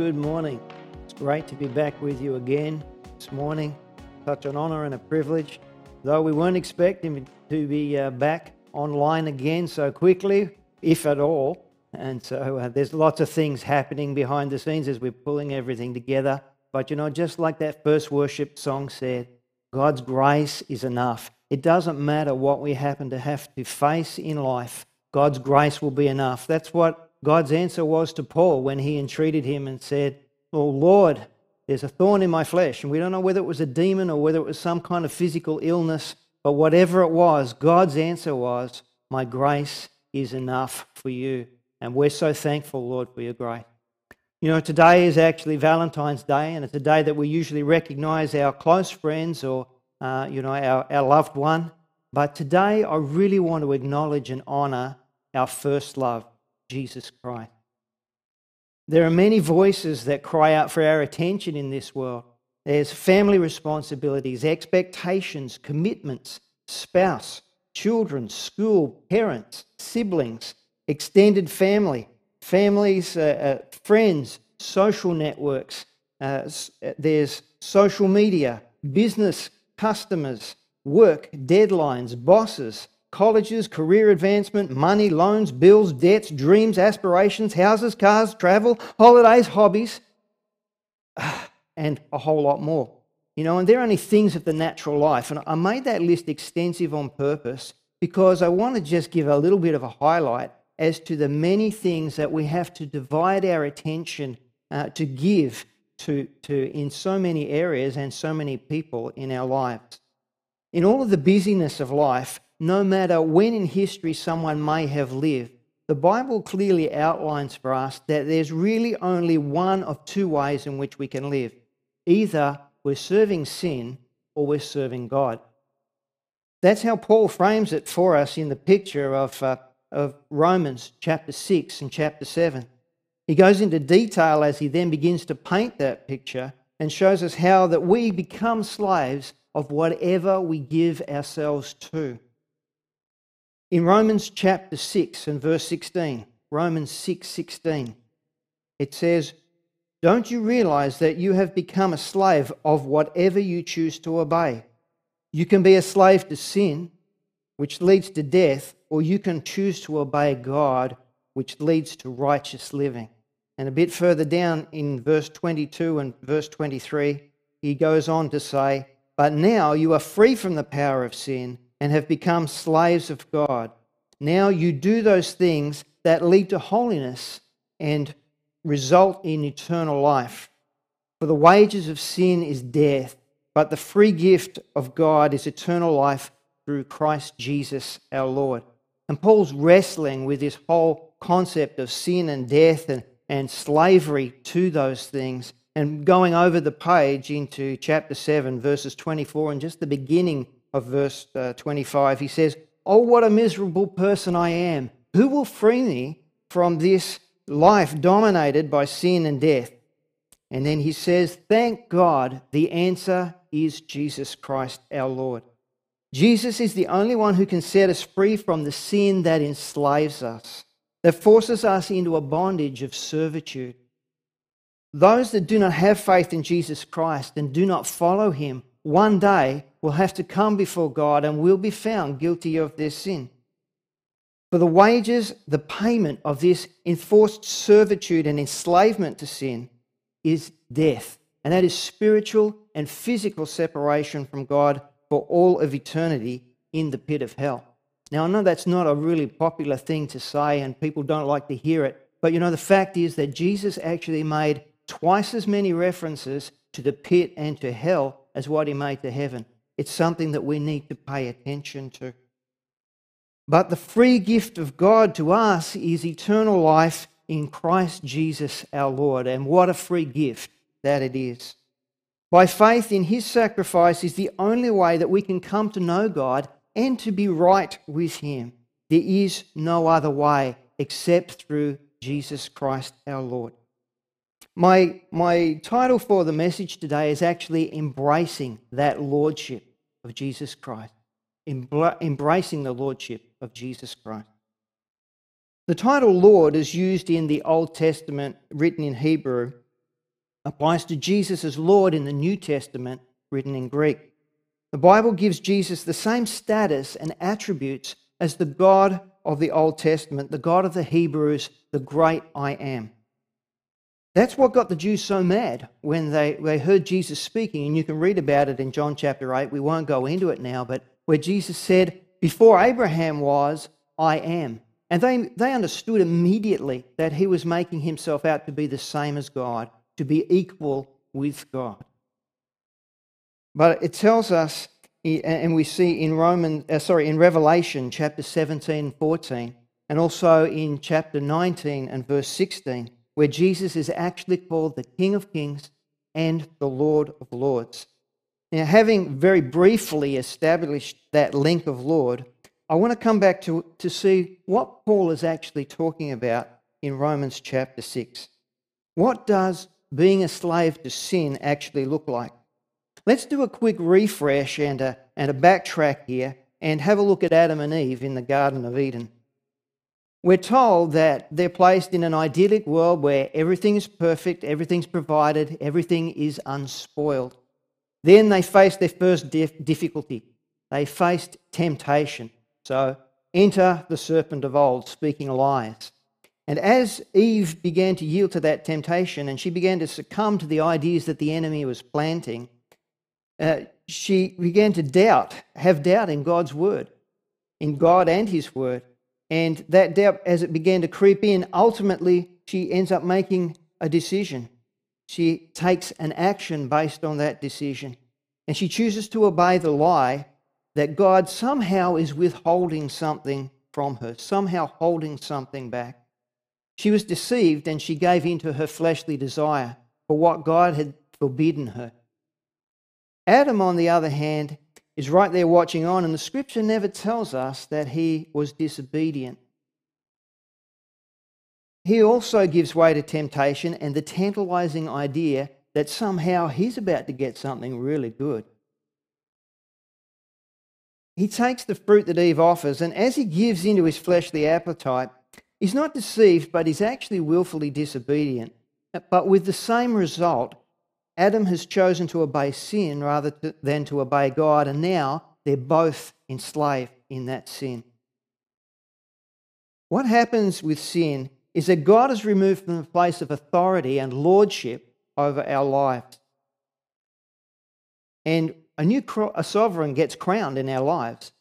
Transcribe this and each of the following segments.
good morning. It's great to be back with you again this morning. Such an honor and a privilege. Though we weren't expecting to be uh, back online again so quickly, if at all. And so uh, there's lots of things happening behind the scenes as we're pulling everything together. But you know, just like that first worship song said, God's grace is enough. It doesn't matter what we happen to have to face in life, God's grace will be enough. That's what God's answer was to Paul when he entreated him and said, Oh Lord, there's a thorn in my flesh. And we don't know whether it was a demon or whether it was some kind of physical illness, but whatever it was, God's answer was, My grace is enough for you. And we're so thankful, Lord, for your grace. You know, today is actually Valentine's Day, and it's a day that we usually recognize our close friends or, uh, you know, our, our loved one. But today, I really want to acknowledge and honor our first love, Jesus Christ. There are many voices that cry out for our attention in this world. There's family responsibilities, expectations, commitments, spouse, children, school, parents, siblings, extended family, families, uh, uh, friends, social networks. Uh, uh, there's social media, business, customers, work, deadlines, bosses, colleges, career advancement, money, loans, bills, debts, dreams, aspirations, houses, cars, travel, holidays, hobbies, and a whole lot more. You know, and they're only things of the natural life. And I made that list extensive on purpose because I want to just give a little bit of a highlight as to the many things that we have to divide our attention uh, to give to, to in so many areas and so many people in our lives. In all of the busyness of life, no matter when in history someone may have lived, the Bible clearly outlines for us that there's really only one of two ways in which we can live. Either we're serving sin or we're serving God. That's how Paul frames it for us in the picture of uh, of Romans chapter 6 and chapter 7. He goes into detail as he then begins to paint that picture and shows us how that we become slaves of whatever we give ourselves to. In Romans chapter 6 and verse 16, Romans 6 16, it says, Don't you realize that you have become a slave of whatever you choose to obey? You can be a slave to sin, which leads to death, or you can choose to obey God, which leads to righteous living. And a bit further down in verse 22 and verse 23, he goes on to say, But now you are free from the power of sin and have become slaves of God. Now you do those things that lead to holiness and result in eternal life. For the wages of sin is death, but the free gift of God is eternal life through Christ Jesus our Lord. And Paul's wrestling with this whole concept of sin and death and, and slavery to those things. And going over the page into chapter 7, verses 24, and just the beginning of verse uh, 25, he says, Oh, what a miserable person I am. Who will free me from this life dominated by sin and death? And then he says, Thank God, the answer is Jesus Christ our Lord. Jesus is the only one who can set us free from the sin that enslaves us, that forces us into a bondage of servitude. Those that do not have faith in Jesus Christ and do not follow him one day will have to come before God and will be found guilty of their sin. For the wages, the payment of this enforced servitude and enslavement to sin is death. And that is spiritual and physical separation from God for all of eternity in the pit of hell. Now, I know that's not a really popular thing to say, and people don't like to hear it, but you know, the fact is that Jesus actually made twice as many references to the pit and to hell as what he made to heaven. It's something that we need to pay attention to. But the free gift of God to us is eternal life in Christ Jesus our Lord. And what a free gift that it is. By faith in his sacrifice is the only way that we can come to know God and to be right with him. There is no other way except through Jesus Christ our Lord. My, my title for the message today is actually Embracing that Lordship of Jesus Christ. embracing the Lordship of Jesus Christ. The title Lord is used in the Old Testament, written in Hebrew, applies to Jesus as Lord in the New Testament, written in Greek. The Bible gives Jesus the same status and attributes as the God of the Old Testament, the God of the Hebrews, the great I am. That's what got the Jews so mad when they, they heard Jesus speaking, and you can read about it in John chapter 8. We won't go into it now, but where Jesus said, Before Abraham was, I am. And they, they understood immediately that he was making himself out to be the same as God, to be equal with God. But it tells us, and we see in Roman, uh, sorry, in Revelation chapter 17 and 14, and also in chapter 19 and verse 16, where Jesus is actually called the King of Kings and the Lord of Lords. Now, having very briefly established that link of Lord, I want to come back to, to see what Paul is actually talking about in Romans chapter 6. What does being a slave to sin actually look like? Let's do a quick refresh and a, and a backtrack here and have a look at Adam and Eve in the Garden of Eden. We're told that they're placed in an idyllic world where everything is perfect, everything's provided, everything is unspoiled. Then they faced their first dif- difficulty. They faced temptation. So, enter the serpent of old, speaking lies. And as Eve began to yield to that temptation and she began to succumb to the ideas that the enemy was planting, uh, she began to doubt, have doubt in God's word, in God and his word. And that doubt, as it began to creep in, ultimately she ends up making a decision. She takes an action based on that decision. And she chooses to obey the lie that God somehow is withholding something from her, somehow holding something back. She was deceived and she gave in to her fleshly desire for what God had forbidden her. Adam, on the other hand, is right there watching on, and the scripture never tells us that he was disobedient. He also gives way to temptation and the tantalizing idea that somehow he's about to get something really good. He takes the fruit that Eve offers, and as he gives into his fleshly appetite, he's not deceived, but he's actually willfully disobedient. But with the same result, Adam has chosen to obey sin rather than to obey God, and now they're both enslaved in that sin. What happens with sin is that God is removed from the place of authority and lordship over our lives. And a new a sovereign gets crowned in our lives.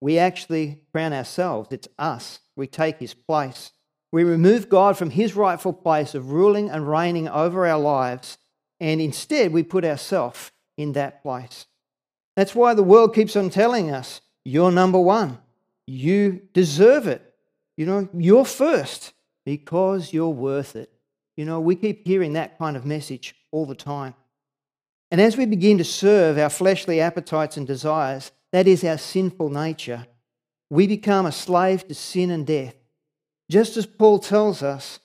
We actually crown ourselves, it's us. We take his place. We remove God from his rightful place of ruling and reigning over our lives and instead we put ourselves in that place. That's why the world keeps on telling us, you're number one. You deserve it. You know, you're first because you're worth it. You know, we keep hearing that kind of message all the time. And as we begin to serve our fleshly appetites and desires, that is our sinful nature, we become a slave to sin and death. Just as Paul tells us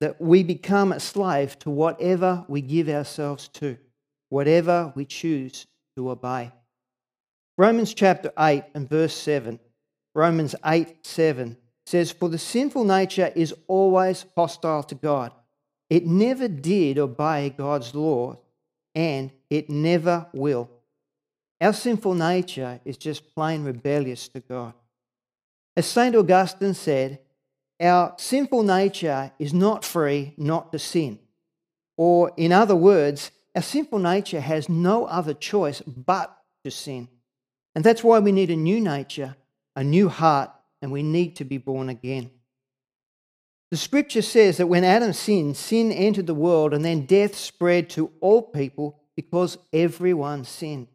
that we become a slave to whatever we give ourselves to, whatever we choose to obey. Romans chapter 8 and verse 7, Romans 8 7 says, For the sinful nature is always hostile to God. It never did obey God's law, and it never will. Our sinful nature is just plain rebellious to God. As St. Augustine said, our sinful nature is not free not to sin. Or, in other words, our sinful nature has no other choice but to sin. And that's why we need a new nature, a new heart, and we need to be born again. The scripture says that when Adam sinned, sin entered the world, and then death spread to all people because everyone sinned.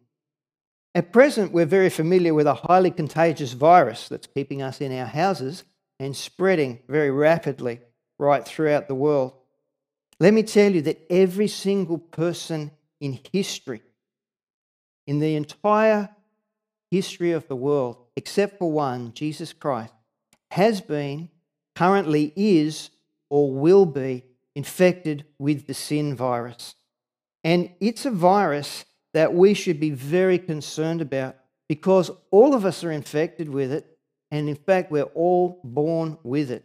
At present, we're very familiar with a highly contagious virus that's keeping us in our houses and spreading very rapidly right throughout the world. Let me tell you that every single person in history, in the entire history of the world, except for one, Jesus Christ, has been, currently is, or will be infected with the sin virus. And it's a virus that we should be very concerned about because all of us are infected with it – and in fact, we're all born with it.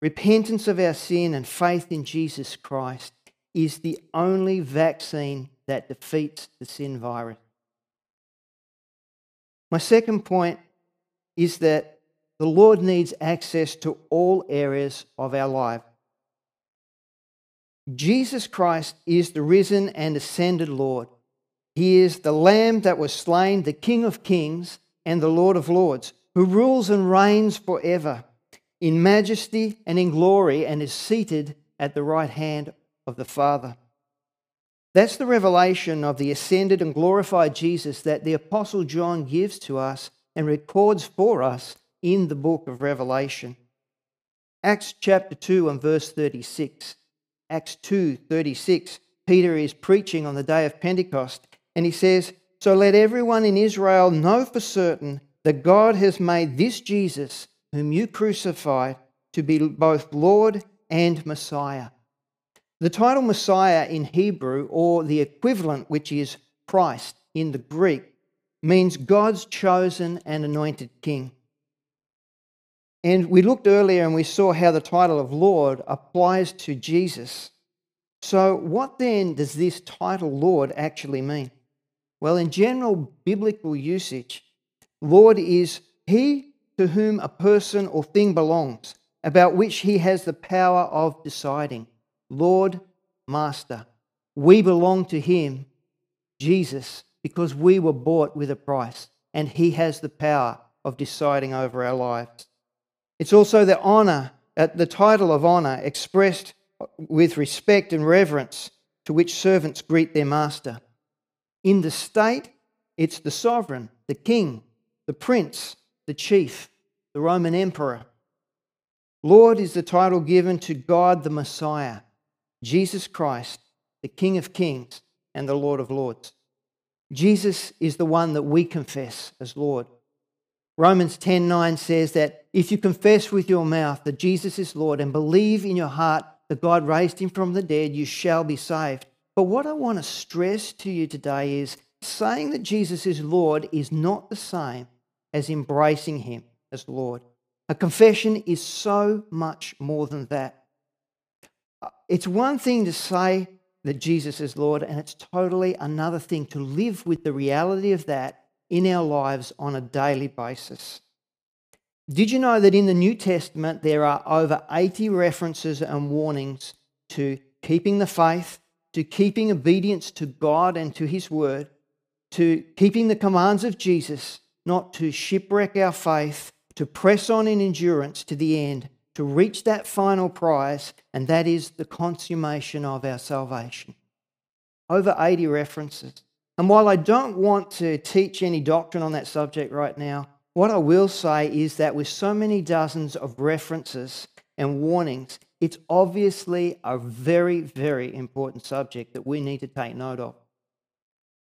repentance of our sin and faith in Jesus Christ is the only vaccine that defeats the sin virus. My second point is that the Lord needs access to all areas of our life. Jesus Christ is the risen and ascended Lord. He is the Lamb that was slain, the King of kings and the Lord of lords, who rules and reigns forever in majesty and in glory and is seated at the right hand of the Father. That's the revelation of the ascended and glorified Jesus that the Apostle John gives to us and records for us in the book of Revelation. Acts chapter 2 and verse 36. Acts 2 36. Peter is preaching on the day of Pentecost and he says, So let everyone in Israel know for certain that God has made this Jesus, whom you crucified, to be both Lord and Messiah. The title Messiah in Hebrew, or the equivalent, which is Christ in the Greek, means God's chosen and anointed king. And we looked earlier and we saw how the title of Lord applies to Jesus. So, what then does this title Lord actually mean? Well, in general biblical usage, Lord is he to whom a person or thing belongs, about which he has the power of deciding. Lord, Master. We belong to him, Jesus, because we were bought with a price, and he has the power of deciding over our lives. It's also the honor, the title of honor expressed with respect and reverence to which servants greet their master. In the state, it's the sovereign, the king, the prince, the chief, the Roman emperor. Lord is the title given to God the Messiah, Jesus Christ, the King of kings and the Lord of lords. Jesus is the one that we confess as Lord. Romans 10:9 says that if you confess with your mouth that Jesus is Lord and believe in your heart that God raised him from the dead, you shall be saved. But what I want to stress to you today is saying that Jesus is Lord is not the same as embracing him as Lord. A confession is so much more than that. Uh, it's one thing to say that Jesus is Lord, and it's totally another thing to live with the reality of that in our lives on a daily basis. Did you know that in the New Testament there are over 80 references and warnings to keeping the faith, to keeping obedience to God and to His Word, to keeping the commands of Jesus, not to shipwreck our faith, to press on in endurance to the end, to reach that final prize, and that is the consummation of our salvation. Over 80 references. And while I don't want to teach any doctrine on that subject right now, what I will say is that with so many dozens of references and warnings, it's obviously a very, very important subject that we need to take note of.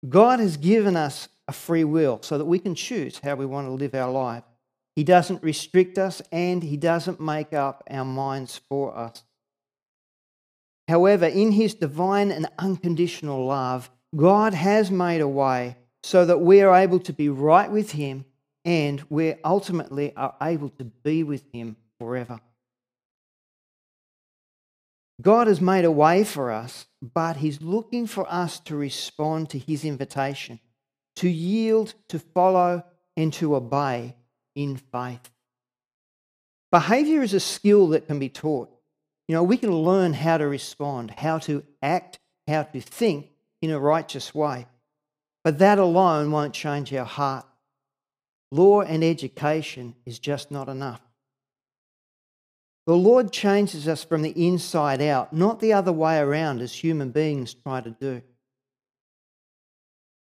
God has given us a free will so that we can choose how we want to live our life. He doesn't restrict us and He doesn't make up our minds for us. However, in His divine and unconditional love, God has made a way so that we are able to be right with Him and we ultimately are able to be with Him forever. God has made a way for us, but He's looking for us to respond to His invitation, to yield, to follow, and to obey in faith. Behavior is a skill that can be taught. You know, we can learn how to respond, how to act, how to think in a righteous way. But that alone won't change our heart. Law and education is just not enough. The Lord changes us from the inside out, not the other way around as human beings try to do.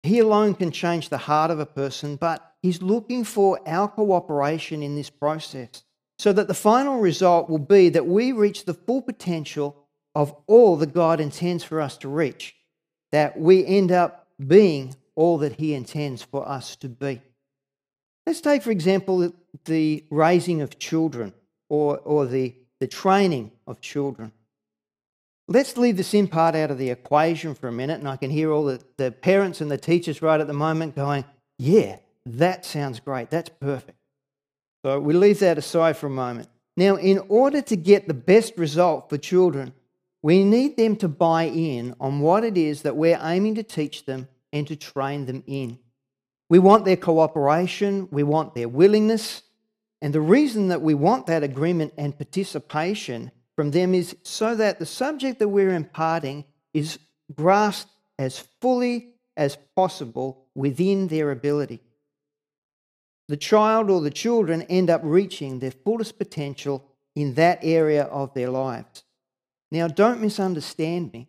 He alone can change the heart of a person, but He's looking for our cooperation in this process so that the final result will be that we reach the full potential of all that God intends for us to reach, that we end up being all that He intends for us to be. Let's take, for example, the raising of children or, or the, the training of children. Let's leave the sin part out of the equation for a minute, and I can hear all the, the parents and the teachers right at the moment going, Yeah, that sounds great. That's perfect. So we leave that aside for a moment. Now, in order to get the best result for children, we need them to buy in on what it is that we're aiming to teach them and to train them in. We want their cooperation, we want their willingness, and the reason that we want that agreement and participation from them is so that the subject that we're imparting is grasped as fully as possible within their ability. The child or the children end up reaching their fullest potential in that area of their lives. Now, don't misunderstand me.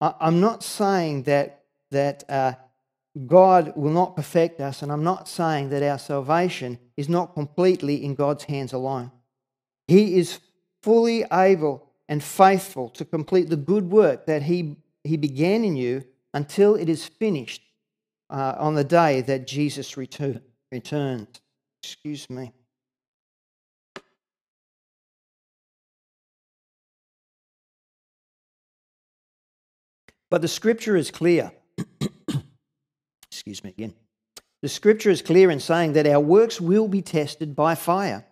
I'm not saying that, that uh, God will not perfect us, and I'm not saying that our salvation is not completely in God's hands alone. He is fully able and faithful to complete the good work that He, he began in you until it is finished uh, on the day that Jesus return, returns. Excuse me. But the scripture is clear. Excuse me again. The scripture is clear in saying that our works will be tested by fire.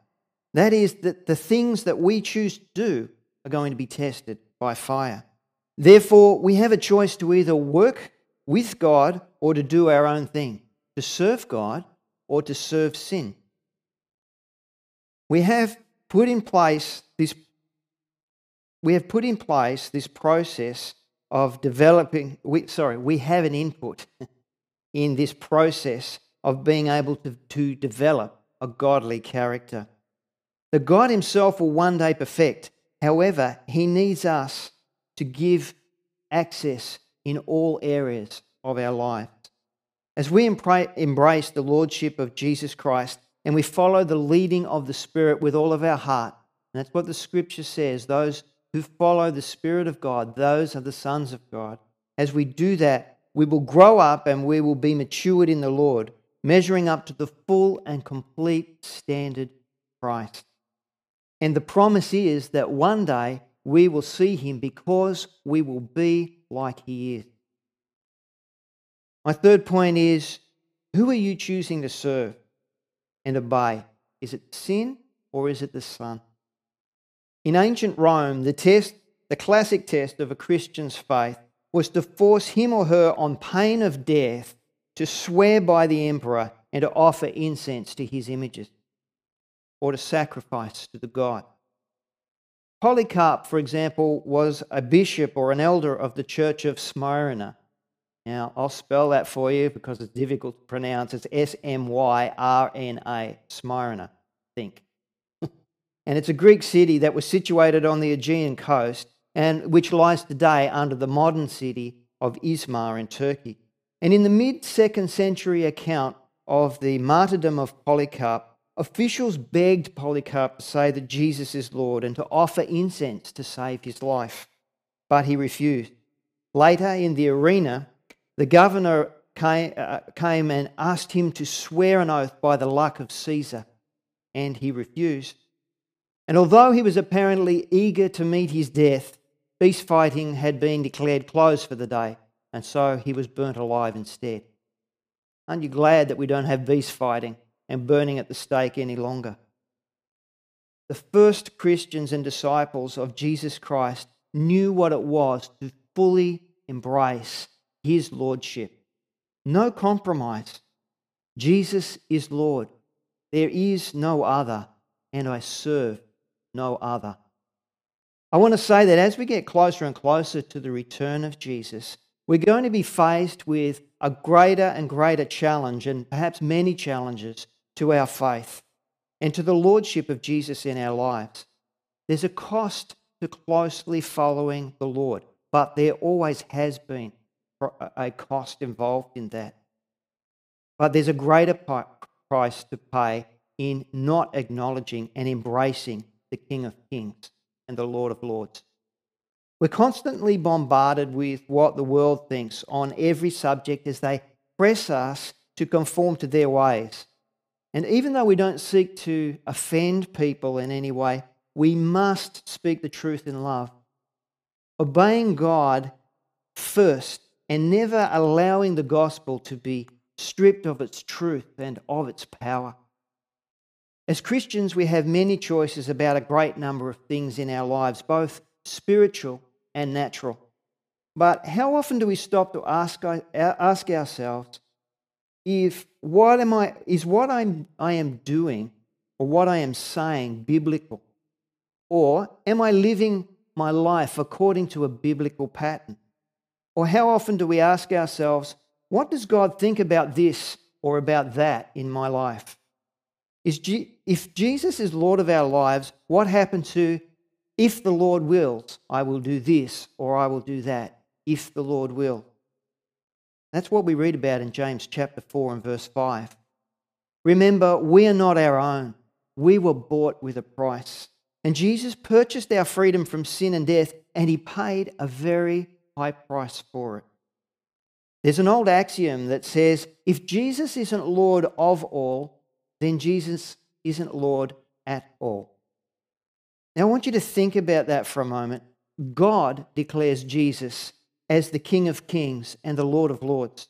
That is, that the things that we choose to do are going to be tested by fire. Therefore, we have a choice to either work with God or to do our own thing, to serve God or to serve sin. We have put in place this we have put in place this process of developing we, sorry we have an input in this process of being able to, to develop a godly character. That god himself will one day perfect. However he needs us to give access in all areas of our lives. As we embrace the lordship of jesus christ and we follow the leading of the spirit with all of our heart and that's what the scripture says those who follow the Spirit of God, those are the sons of God. As we do that, we will grow up and we will be matured in the Lord, measuring up to the full and complete standard Christ. And the promise is that one day we will see him because we will be like he is. My third point is who are you choosing to serve and obey? Is it sin or is it the Son? In ancient Rome, the test, the classic test of a Christian's faith was to force him or her on pain of death to swear by the emperor and to offer incense to his images or to sacrifice to the god. Polycarp, for example, was a bishop or an elder of the church of Smyrna. Now, I'll spell that for you because it's difficult to pronounce. It's S M Y R N A, Smyrna, I think and it's a Greek city that was situated on the Aegean coast and which lies today under the modern city of Izmir in Turkey. And in the mid second century account of the martyrdom of Polycarp, officials begged Polycarp to say that Jesus is Lord and to offer incense to save his life. But he refused. Later in the arena, the governor came, uh, came and asked him to swear an oath by the luck of Caesar, and he refused. And although he was apparently eager to meet his death, beast fighting had been declared closed for the day, and so he was burnt alive instead. Aren't you glad that we don't have beast fighting and burning at the stake any longer? The first Christians and disciples of Jesus Christ knew what it was to fully embrace his lordship. No compromise. Jesus is Lord. There is no other, and I serve no other. I want to say that as we get closer and closer to the return of Jesus, we're going to be faced with a greater and greater challenge, and perhaps many challenges, to our faith and to the lordship of Jesus in our lives. There's a cost to closely following the Lord, but there always has been a cost involved in that. But there's a greater price to pay in not acknowledging and embracing the King of Kings and the Lord of Lords. We're constantly bombarded with what the world thinks on every subject as they press us to conform to their ways. And even though we don't seek to offend people in any way, we must speak the truth in love. Obeying God first and never allowing the gospel to be stripped of its truth and of its power. As Christians, we have many choices about a great number of things in our lives, both spiritual and natural. But how often do we stop to ask, uh, ask ourselves if what am I, is what I'm, I am doing or what I am saying biblical? Or am I living my life according to a biblical pattern? Or how often do we ask ourselves, what does God think about this or about that in my life? Is G- if Jesus is Lord of our lives, what happened to if the Lord wills, I will do this or I will do that, if the Lord will? That's what we read about in James chapter 4 and verse 5. Remember, we are not our own. We were bought with a price. And Jesus purchased our freedom from sin and death, and he paid a very high price for it. There's an old axiom that says if Jesus isn't Lord of all, then Jesus isn't Lord at all. Now, I want you to think about that for a moment. God declares Jesus as the King of Kings and the Lord of Lords.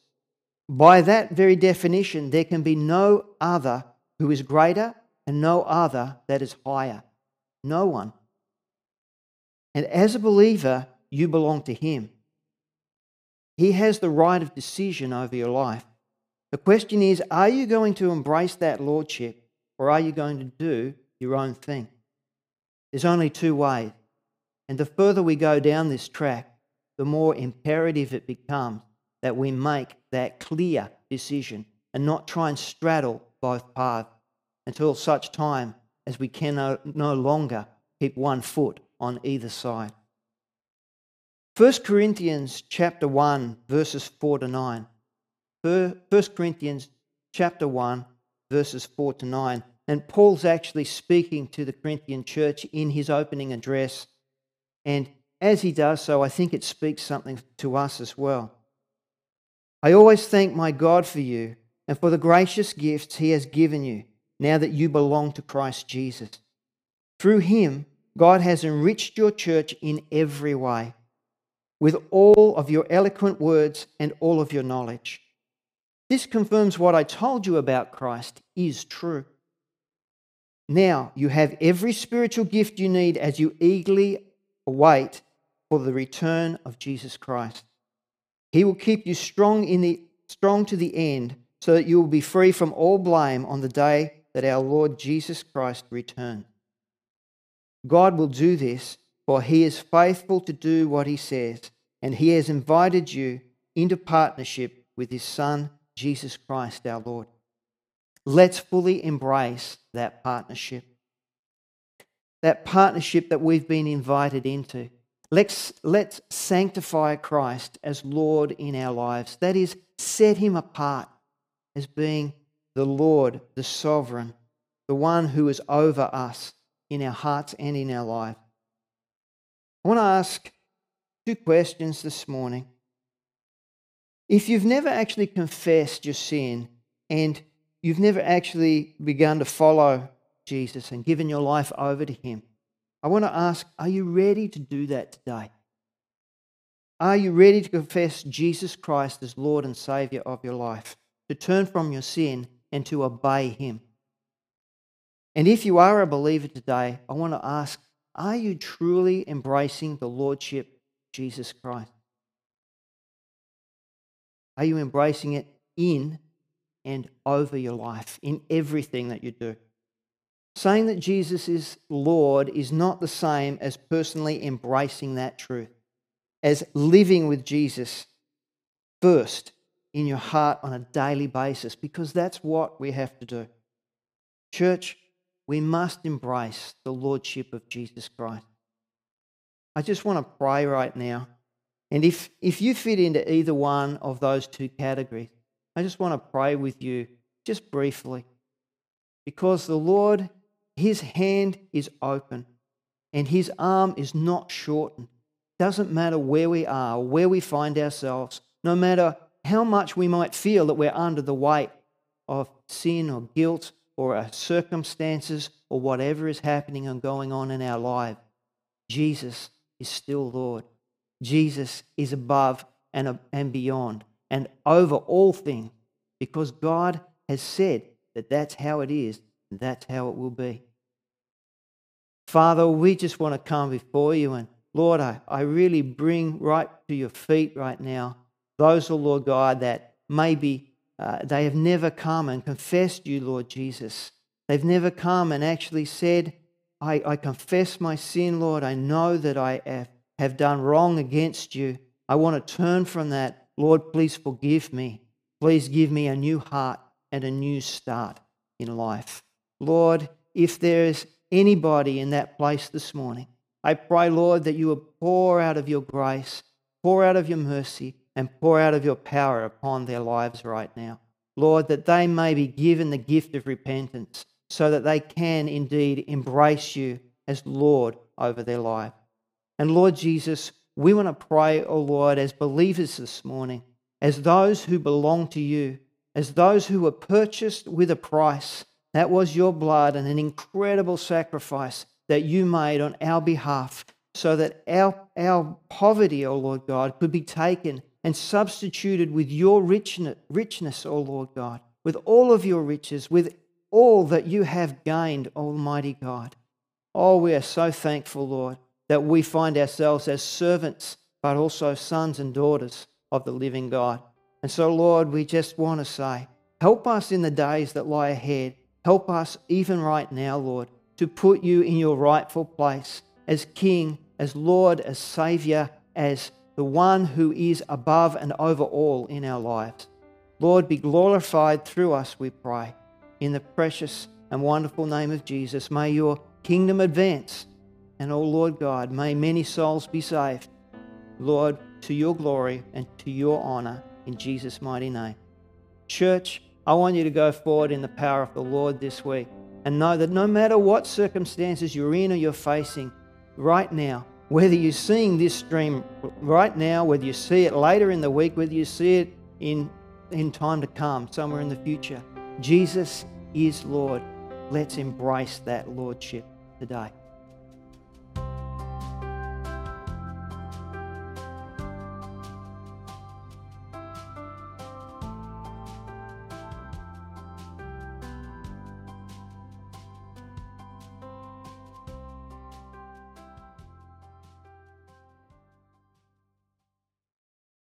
By that very definition, there can be no other who is greater and no other that is higher. No one. And as a believer, you belong to Him. He has the right of decision over your life. The question is are you going to embrace that lordship or are you going to do your own thing? There's only two ways. And the further we go down this track, the more imperative it becomes that we make that clear decision and not try and straddle both paths until such time as we can no, longer keep one foot on either side. 1 Corinthians chapter 1 verses 4 to 9. 1 Corinthians chapter 1 verses 4 to 9. And Paul's actually speaking to the Corinthian church in his opening address. And as he does so, I think it speaks something to us as well. I always thank my God for you and for the gracious gifts he has given you now that you belong to Christ Jesus. Through him, God has enriched your church in every way with all of your eloquent words and all of your knowledge. This confirms what I told you about Christ is true. Now you have every spiritual gift you need as you eagerly await for the return of Jesus Christ. He will keep you strong in the strong to the end so that you will be free from all blame on the day that our Lord Jesus Christ returns. God will do this for he is faithful to do what he says, and he has invited you into partnership with his Son, Jesus Christ our Lord. Let's fully embrace that partnership. That partnership that we've been invited into. Let's, let's sanctify Christ as Lord in our lives. That is, set him apart as being the Lord, the sovereign, the one who is over us in our hearts and in our lives. I want to ask two questions this morning. If you've never actually confessed your sin and you've never actually begun to follow Jesus and given your life over to Him, I want to ask are you ready to do that today? Are you ready to confess Jesus Christ as Lord and Savior of your life, to turn from your sin and to obey Him? And if you are a believer today, I want to ask are you truly embracing the Lordship of Jesus Christ? Are you embracing it in and over your life, in everything that you do? Saying that Jesus is Lord is not the same as personally embracing that truth, as living with Jesus first in your heart on a daily basis, because that's what we have to do. Church, we must embrace the Lordship of Jesus Christ. I just want to pray right now. And if, if you fit into either one of those two categories, I just want to pray with you just briefly. Because the Lord, His hand is open and His arm is not shortened. Doesn't matter where we are, where we find ourselves, no matter how much we might feel that we're under the weight of sin or guilt or our circumstances or whatever is happening and going on in our life, Jesus is still Lord. Jesus is above and, and beyond and over all things because God has said that that's how it is and That's how it will be. Father, we just want to come before you. And Lord, I, I really bring right to your feet right now those, oh Lord God, that maybe uh, they have never come and confessed you, Lord Jesus. They've never come and actually said, I, I confess my sin, Lord. I know that I have, have done wrong against you. I want to turn from that. Lord, please forgive me. Please give me a new heart and a new start in life. Lord, if there is anybody in that place this morning, I pray, Lord, that you will pour out of your grace, pour out of your mercy, and pour out of your power upon their lives right now. Lord, that they may be given the gift of repentance so that they can indeed embrace you as Lord over their life. And Lord Jesus, we want to pray, oh Lord, as believers this morning, as those who belong to you, as those who were purchased with a price. That was your blood and an incredible sacrifice that you made on our behalf so that our, our poverty, O oh Lord God, could be taken and substituted with your richness, richness, O Lord God, with all of your riches, with all that you have gained, Almighty God. Oh, we are so thankful, Lord, that we find ourselves as servants, but also sons and daughters of the living God. And so, Lord, we just want to say, help us in the days that lie ahead. Help us even right now, Lord, to put you in your rightful place as King, as Lord, as Savior, as the one who is above and over all in our lives. Lord, be glorified through us, we pray. In the precious and wonderful name of Jesus, may your kingdom advance. And, oh Lord God, may many souls be saved. Lord, to your glory and to your honor in Jesus' mighty name. Church, I want you to go forward in the power of the Lord this week and know that no matter what circumstances you're in or you're facing right now, whether you're seeing this stream right now, whether you see it later in the week, whether you see it in, in time to come, somewhere in the future, Jesus is Lord. Let's embrace that Lordship today.